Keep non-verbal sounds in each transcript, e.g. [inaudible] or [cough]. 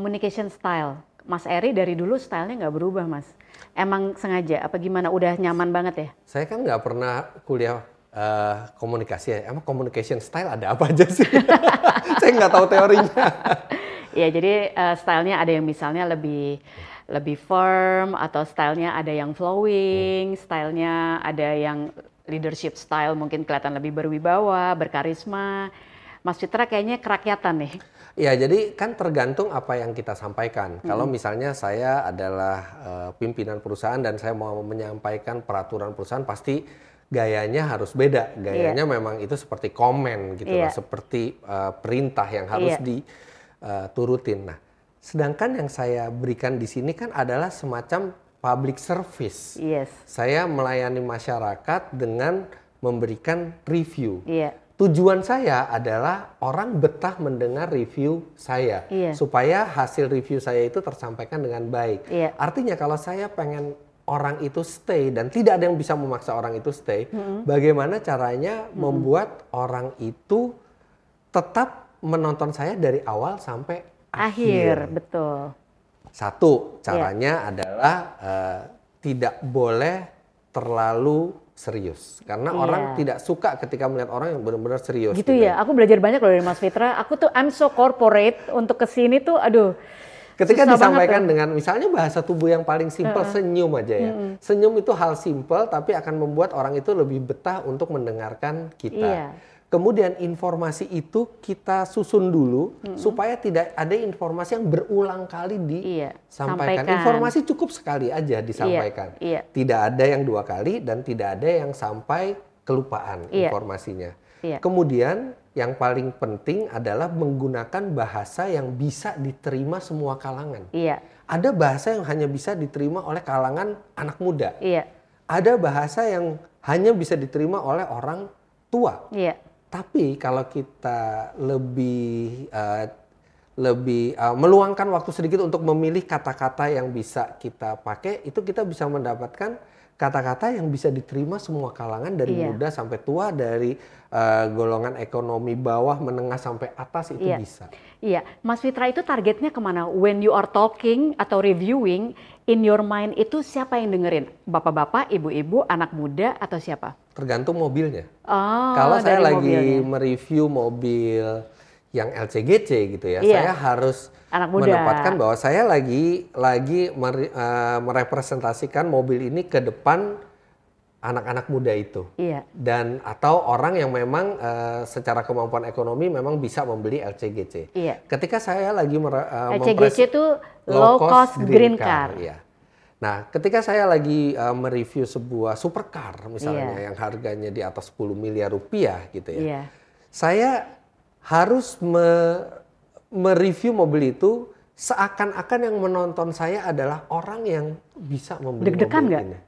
communication style. Mas Eri dari dulu stylenya nggak berubah, Mas. Emang sengaja? Apa gimana? Udah nyaman banget ya? Saya kan nggak pernah kuliah uh, komunikasi ya. Emang communication style ada apa aja sih? [laughs] saya nggak tahu teorinya. [laughs] ya, jadi uh, stylenya ada yang misalnya lebih lebih firm atau stylenya ada yang flowing, hmm. stylenya ada yang leadership style mungkin kelihatan lebih berwibawa, berkarisma. Mas Citra kayaknya kerakyatan nih. Ya, jadi kan tergantung apa yang kita sampaikan. Hmm. Kalau misalnya saya adalah uh, pimpinan perusahaan dan saya mau menyampaikan peraturan perusahaan, pasti gayanya harus beda. Gayanya yeah. memang itu seperti komen gitu, yeah. seperti uh, perintah yang harus yeah. diturutin. Eh, nah, sedangkan yang saya berikan di sini kan adalah semacam public service. Yes. Saya melayani masyarakat dengan memberikan review. Yeah tujuan saya adalah orang betah mendengar review saya iya. supaya hasil review saya itu tersampaikan dengan baik. Iya. Artinya kalau saya pengen orang itu stay dan tidak ada yang bisa memaksa orang itu stay, mm -hmm. bagaimana caranya mm -hmm. membuat orang itu tetap menonton saya dari awal sampai akhir. Akhir, betul. Satu caranya yeah. adalah uh, tidak boleh terlalu serius karena iya. orang tidak suka ketika melihat orang yang benar-benar serius gitu, gitu ya aku belajar banyak loh dari Mas Fitra aku tuh I'm so corporate untuk ke sini tuh aduh ketika disampaikan dengan misalnya bahasa tubuh yang paling simpel uh -uh. senyum aja ya uh -uh. senyum itu hal simpel tapi akan membuat orang itu lebih betah untuk mendengarkan kita iya. Kemudian informasi itu kita susun dulu hmm. supaya tidak ada informasi yang berulang kali disampaikan. Iya, informasi cukup sekali aja disampaikan. Iya, iya. Tidak ada yang dua kali dan tidak ada yang sampai kelupaan iya. informasinya. Iya. Kemudian yang paling penting adalah menggunakan bahasa yang bisa diterima semua kalangan. Iya. Ada bahasa yang hanya bisa diterima oleh kalangan anak muda. Iya. Ada bahasa yang hanya bisa diterima oleh orang tua. Iya tapi kalau kita lebih uh, lebih uh, meluangkan waktu sedikit untuk memilih kata-kata yang bisa kita pakai, itu kita bisa mendapatkan kata-kata yang bisa diterima semua kalangan dari iya. muda sampai tua, dari uh, golongan ekonomi bawah, menengah sampai atas itu iya. bisa. Iya, Mas Fitra itu targetnya ke mana? When you are talking atau reviewing, in your mind itu siapa yang dengerin? Bapak-bapak, ibu-ibu, anak muda, atau siapa? Tergantung mobilnya. Oh, Kalau saya lagi mobilnya. mereview mobil yang LCGC gitu ya, iya. saya harus anak muda. menempatkan bahwa saya lagi lagi mere, uh, merepresentasikan mobil ini ke depan anak-anak muda itu. Iya. Dan atau orang yang memang uh, secara kemampuan ekonomi memang bisa membeli LCGC. Iya. Ketika saya lagi mer, uh, LCGC itu low cost, green, green car. car. Iya. Nah, ketika saya lagi uh, mereview sebuah supercar misalnya iya. yang harganya di atas 10 miliar rupiah gitu ya. Iya. Saya harus me mereview mobil itu seakan-akan yang menonton saya adalah orang yang bisa membeli Deg-degan mobil ini.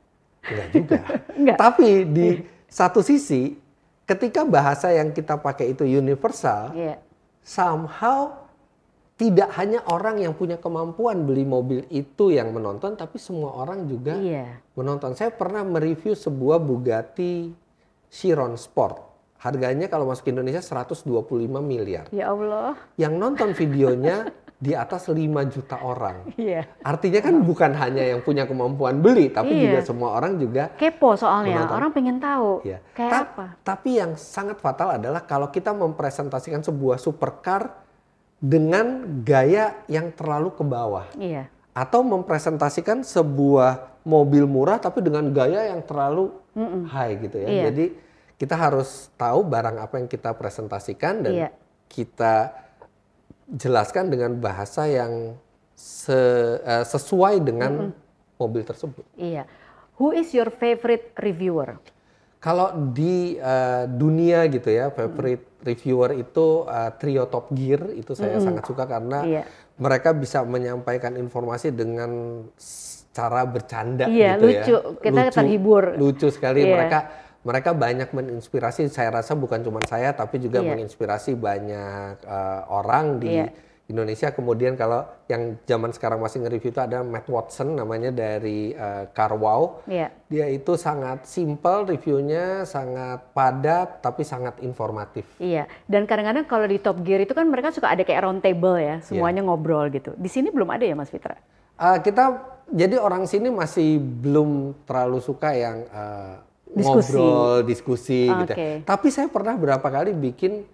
Enggak juga. [laughs] Enggak. Tapi di satu sisi ketika bahasa yang kita pakai itu universal, yeah. somehow tidak hanya orang yang punya kemampuan beli mobil itu yang menonton, tapi semua orang juga yeah. menonton. Saya pernah mereview sebuah Bugatti Chiron Sport. Harganya kalau masuk Indonesia 125 miliar. Ya Allah. Yang nonton videonya di atas 5 juta orang. Iya. Artinya kan bukan hanya yang punya kemampuan beli, tapi iya. juga semua orang juga kepo soalnya. Menonton. Orang pengen tahu iya. kayak Ta apa. Tapi yang sangat fatal adalah kalau kita mempresentasikan sebuah supercar dengan gaya yang terlalu ke bawah. Iya. Atau mempresentasikan sebuah mobil murah tapi dengan gaya yang terlalu mm -mm. high gitu ya. Iya. Jadi kita harus tahu barang apa yang kita presentasikan dan iya. kita jelaskan dengan bahasa yang se, uh, sesuai dengan mm -hmm. mobil tersebut. Iya. Who is your favorite reviewer? Kalau di uh, dunia gitu ya, favorite mm. reviewer itu uh, trio Top Gear itu saya mm. sangat suka karena iya. mereka bisa menyampaikan informasi dengan cara bercanda iya, gitu lucu. ya. Kita lucu, terhibur. Lucu sekali iya. mereka mereka banyak menginspirasi saya rasa bukan cuma saya tapi juga yeah. menginspirasi banyak uh, orang di yeah. Indonesia. Kemudian kalau yang zaman sekarang masih nge-review itu ada Matt Watson namanya dari uh, Carwow. Iya. Dia itu sangat simple reviewnya, sangat padat tapi sangat informatif. Iya. Dan kadang-kadang kalau di Top Gear itu kan mereka suka ada kayak round table ya, semuanya ngobrol gitu. Di sini belum ada ya Mas Fitra? Uh, kita jadi orang sini masih belum terlalu suka yang uh, Diskusi. ngobrol, diskusi gitu. Oke. ya. Tapi saya pernah berapa kali bikin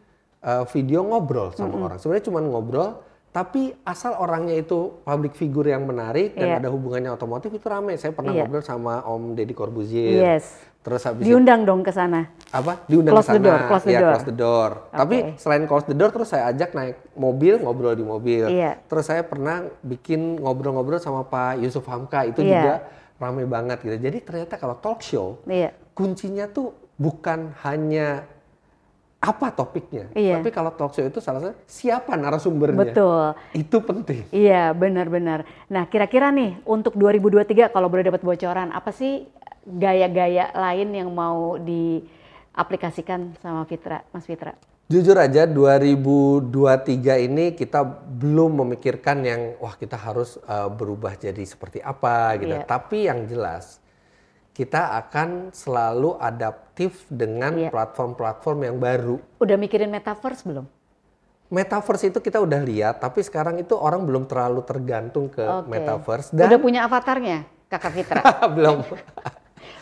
uh, video ngobrol sama orang. Sebenarnya cuma ngobrol, tapi asal orangnya itu public figure yang menarik dan Iya. ada hubungannya otomotif itu rame. Saya pernah Iya. ngobrol sama Om Deddy Corbuzier. Yes. Terus habis itu Diundang dong ke sana. apa diundang Close ke the sana door, close the ya door. close the door tapi selain close the door terus saya ajak naik mobil ngobrol di mobil Iya. terus saya pernah bikin ngobrol-ngobrol sama Pak Yusuf Hamka itu Iya. juga ramai banget gitu jadi ternyata kalau talk show Iya. kuncinya tuh bukan hanya apa topiknya Iya. tapi kalau talk show itu salah satu siapa narasumbernya Betul. itu penting Iya, benar-benar. Nah, kira-kira nih untuk 2023 kalau boleh dapat bocoran, apa sih gaya-gaya lain yang mau diaplikasikan sama Fitra, Mas Fitra? Jujur aja 2023 ini kita belum memikirkan yang wah kita harus uh, berubah jadi seperti apa gitu. Iya. Tapi yang jelas kita akan selalu adaptif dengan Iya. platform-platform yang baru. Udah mikirin metaverse belum? Metaverse itu kita udah lihat, tapi sekarang itu orang belum terlalu tergantung ke Oke. metaverse Udah dan punya avatarnya, Kakak Fitra? [laughs] belum.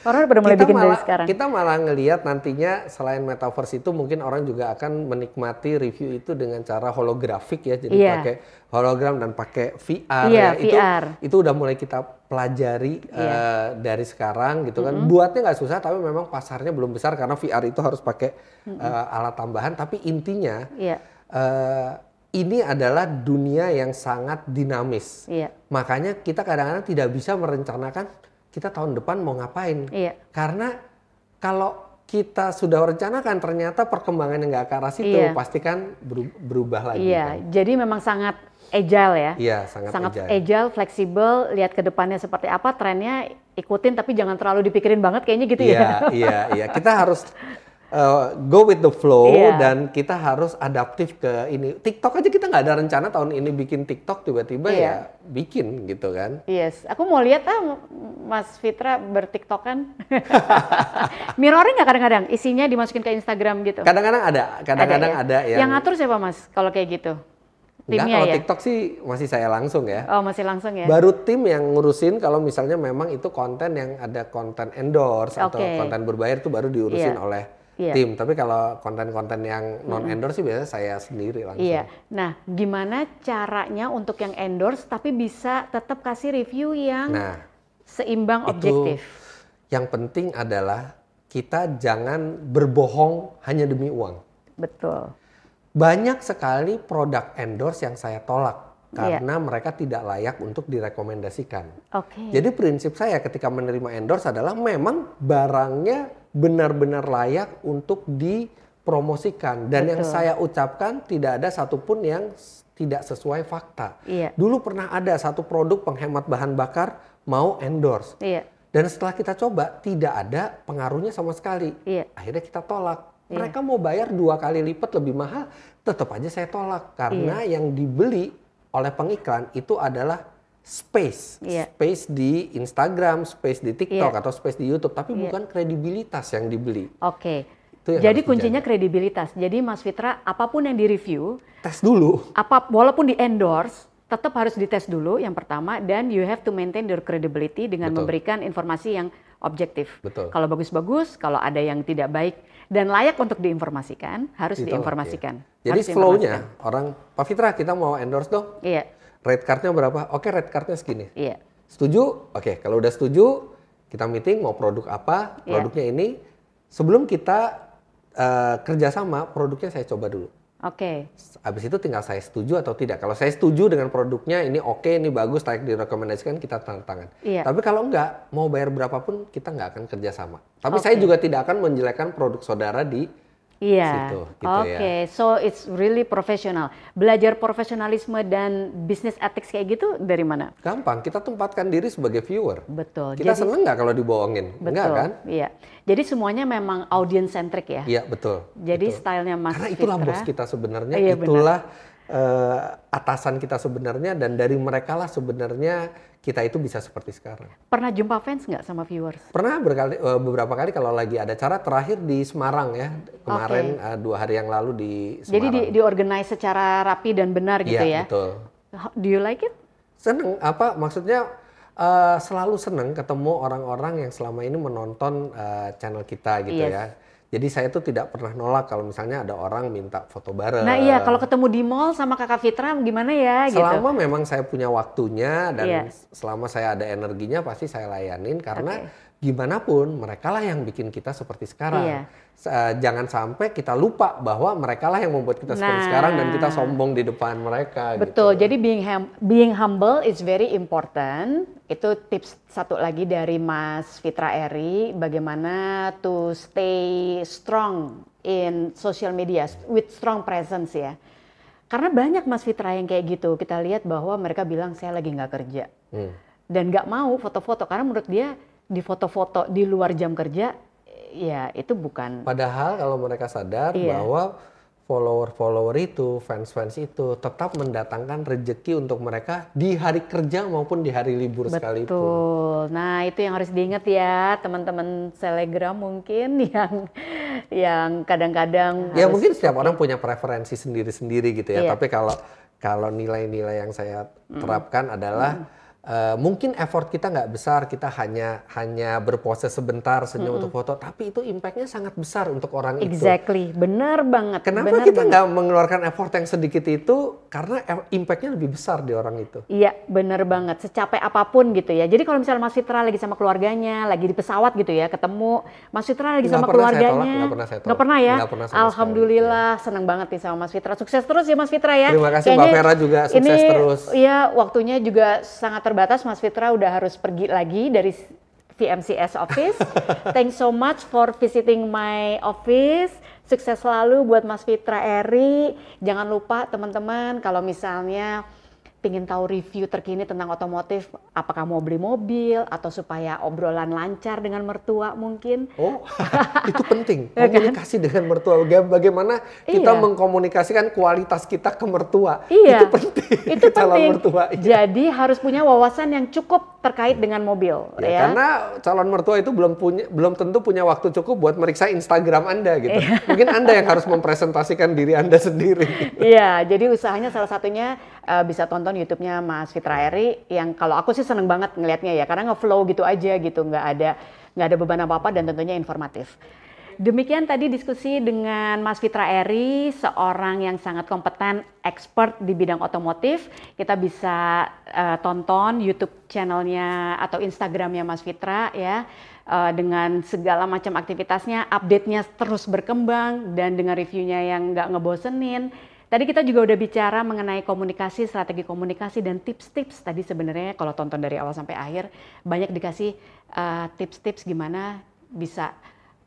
Orang udah mulai kita bikin dari sekarang. Kita malah ngelihat nantinya selain metaverse itu mungkin orang juga akan menikmati review itu dengan cara holografik ya, jadi Iya. pakai hologram dan pakai VR Iya, ya. Itu VR. itu udah mulai kita pelajari Iya. eh, dari sekarang gitu kan. Buatnya nggak susah tapi memang pasarnya belum besar karena VR itu harus pakai eh, alat tambahan. Tapi intinya Iya, eh, ini adalah dunia yang sangat dinamis. iya, Makanya kita kadang-kadang tidak bisa merencanakan kita tahun depan mau ngapain. iya. Karena kalau kita sudah rencanakan ternyata perkembangan yang nggak ke arah situ Iya. pasti kan beru- berubah lagi. Iya, kan. jadi memang sangat agile ya. Iya, sangat, agile. agile, fleksibel, lihat ke depannya seperti apa, trennya ikutin tapi jangan terlalu dipikirin banget kayaknya gitu Iya, ya. iya, iya. Kita harus uh, go with the flow Iya. dan kita harus adaptif ke ini. TikTok aja kita nggak ada rencana tahun ini bikin TikTok tiba-tiba Iya. ya bikin gitu kan. Yes, aku mau lihat ah Mas Fitra bertiktokan. [laughs] Mirroring nggak kadang-kadang isinya dimasukin ke Instagram gitu. Kadang-kadang ada, kadang-kadang ya? ada, yang, Yang ngatur siapa Mas kalau kayak gitu? Enggak, kalau ya? TikTok sih masih saya langsung ya. Oh masih langsung ya? Baru tim yang ngurusin kalau misalnya memang itu konten yang ada konten endorse atau Oke. konten berbayar itu baru diurusin Iya. oleh Iya. tim. Tapi kalau konten-konten yang non endorse sih biasanya saya sendiri langsung. Iya. Nah, gimana caranya untuk yang endorse tapi bisa tetap kasih review yang Nah, seimbang itu objektif? yang penting adalah kita jangan berbohong hanya demi uang. Betul. Banyak sekali produk endorse yang saya tolak Iya. karena mereka tidak layak untuk direkomendasikan. Oke. Jadi prinsip saya ketika menerima endorse adalah memang barangnya benar-benar layak untuk dipromosikan dan yang Betul. saya ucapkan tidak ada satupun yang tidak sesuai fakta. Iya. Dulu pernah ada satu produk penghemat bahan bakar mau endorse Iya. dan setelah kita coba tidak ada pengaruhnya sama sekali. Iya. Akhirnya kita tolak. Iya. Mereka mau bayar dua kali lipat lebih mahal, tetap aja saya tolak karena yang dibeli oleh pengiklan itu adalah space, Iya. space di Instagram, space di TikTok Iya. atau space di YouTube, tapi Iya. bukan kredibilitas yang dibeli. Oke. Yang Jadi kuncinya kredibilitas. Jadi Mas Fitra, apa pun yang direview, Tes dulu. apa walaupun di endorse, tetap harus dites dulu yang pertama dan you have to maintain your credibility dengan Betul. memberikan informasi yang objektif. Betul. Kalau bagus-bagus, kalau ada yang tidak baik dan layak untuk diinformasikan, harus Ditolak, diinformasikan. ya. Jadi flow-nya orang Pak Fitra kita mau endorse dong. Iya, Rate card-nya berapa? Oke, rate card-nya segini. iya, Setuju? Oke, kalau udah setuju, kita meeting mau produk apa, Iya. produknya ini. Sebelum kita eh, kerjasama, produknya saya coba dulu. Oke, Habis itu tinggal saya setuju atau tidak. Kalau saya setuju dengan produknya, ini oke, ini bagus, layak direkomendasikan, kita tanda tangan. Iya. Tapi kalau enggak, mau bayar berapapun, kita nggak akan kerjasama. Tapi Oke. saya juga tidak akan menjelekkan produk saudara di iya. Situ, gitu Oke, ya. so it's really professional. Belajar profesionalisme dan business ethics kayak gitu dari mana? gampang. Kita tempatkan diri sebagai viewer. Betul. Kita Jadi- seneng nggak kalau dibohongin? Betul. Enggak kan? Iya. Jadi semuanya memang audience centric ya. Iya, betul. Jadi betul. stylenya Mas Karena itulah Fitra. bos kita sebenarnya, Iya, benar. Uh, atasan kita sebenarnya dan dari mereka lah sebenarnya kita itu bisa seperti sekarang. Pernah jumpa fans nggak sama viewers? Pernah berkali, uh, beberapa kali kalau lagi ada cara terakhir di Semarang ya kemarin okay. uh, dua hari yang lalu di Semarang. Jadi di, diorganize secara rapi dan benar gitu ya? Iya betul. Do you like it? Seneng apa maksudnya uh, selalu seneng ketemu orang-orang yang selama ini menonton uh, channel kita gitu yes. ya jadi saya tuh tidak pernah nolak kalau misalnya ada orang minta foto bareng. Nah iya, kalau ketemu di mall sama kakak Fitra gimana ya? Gitu? Selama gitu. memang saya punya waktunya dan iya. selama saya ada energinya pasti saya layanin karena okay gimana pun mereka lah yang bikin kita seperti sekarang. Iya. Jangan sampai kita lupa bahwa mereka lah yang membuat kita nah, seperti sekarang dan kita sombong di depan mereka. Betul. Gitu. Jadi being hum being humble is very important. Itu tips satu lagi dari Mas Fitra Eri, bagaimana to stay strong in social media with strong presence ya. Karena banyak Mas Fitra yang kayak gitu. Kita lihat bahwa mereka bilang saya lagi nggak kerja hmm. dan nggak mau foto-foto karena menurut dia di foto-foto di luar jam kerja ya itu bukan padahal kalau mereka sadar iya. bahwa follower-follower itu, fans-fans itu tetap mendatangkan rejeki untuk mereka di hari kerja maupun di hari libur Betul. sekalipun. Betul. Nah, itu yang harus diingat ya, teman-teman selegram mungkin [laughs] yang yang kadang-kadang Ya, mungkin setiap orang punya preferensi sendiri-sendiri gitu ya. Iya. Tapi kalau kalau nilai-nilai yang saya terapkan mm. adalah mm Uh, mungkin effort kita nggak besar, kita hanya hanya berpose sebentar senyum -hmm. untuk foto, tapi itu impactnya sangat besar untuk orang exactly. itu. Exactly, benar banget. Kenapa benar kita nggak mengeluarkan effort yang sedikit itu? Karena impactnya lebih besar di orang itu. Iya, benar banget. Secapek apa pun gitu ya. Jadi kalau misalnya Mas Fitra lagi sama keluarganya, lagi di pesawat gitu ya, ketemu Mas Fitra lagi gak sama keluarganya. Nggak pernah saya tolak. Nggak pernah ya? Gak pernah Alhamdulillah, sekali. seneng banget nih sama Mas Fitra. Sukses terus ya Mas Fitra ya. Terima kasih Kayaknya Mbak Vera juga sukses ini, terus. Iya, waktunya juga sangat ter terbatas Mas Fitra udah harus pergi lagi dari VMCS office. [laughs] Thanks so much for visiting my office. Sukses selalu buat Mas Fitra Eri. Jangan lupa teman-teman kalau misalnya ingin tahu review terkini tentang otomotif, apakah mau beli mobil atau supaya obrolan lancar dengan mertua mungkin? Oh, [laughs] itu penting. [laughs] Ya kan? Komunikasi dengan mertua. Bagaimana kita iya. mengkomunikasikan kualitas kita ke mertua? Iya. Itu penting. [laughs] Itu penting. mertua. Iya. Jadi harus punya wawasan yang cukup terkait dengan mobil. Ya, ya. Karena calon mertua itu belum punya, belum tentu punya waktu cukup buat meriksa Instagram Anda gitu. Iya. Mungkin Anda yang harus mempresentasikan diri Anda sendiri. Iya. Jadi usahanya salah satunya uh, bisa tonton YouTube-nya Mas Fitra Eri yang kalau aku sih seneng banget ngelihatnya ya karena ngeflow gitu aja gitu nggak ada nggak ada beban apa-apa dan tentunya informatif. Demikian tadi diskusi dengan Mas Fitra Eri, seorang yang sangat kompeten, expert di bidang otomotif. Kita bisa uh, tonton YouTube channelnya atau Instagramnya Mas Fitra ya, uh, dengan segala macam aktivitasnya, update-nya terus berkembang dan dengan reviewnya yang nggak ngebosenin Tadi kita juga udah bicara mengenai komunikasi, strategi komunikasi dan tips-tips. Tadi sebenarnya kalau tonton dari awal sampai akhir banyak dikasih uh, tips-tips gimana bisa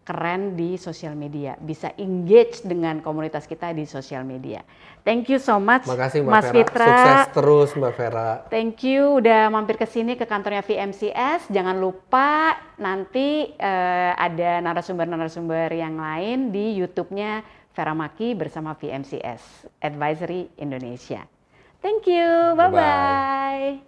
keren di sosial media, bisa engage dengan komunitas kita di sosial media. Thank you so much, Makasih, Mbak Mas Vera. Fitra. Sukses terus, Mbak Vera. Thank you udah mampir ke sini ke kantornya VMCS. Jangan lupa nanti uh, ada narasumber-narasumber yang lain di YouTube-nya Vera Maki bersama VMCS Advisory Indonesia. Thank you. Bye-bye.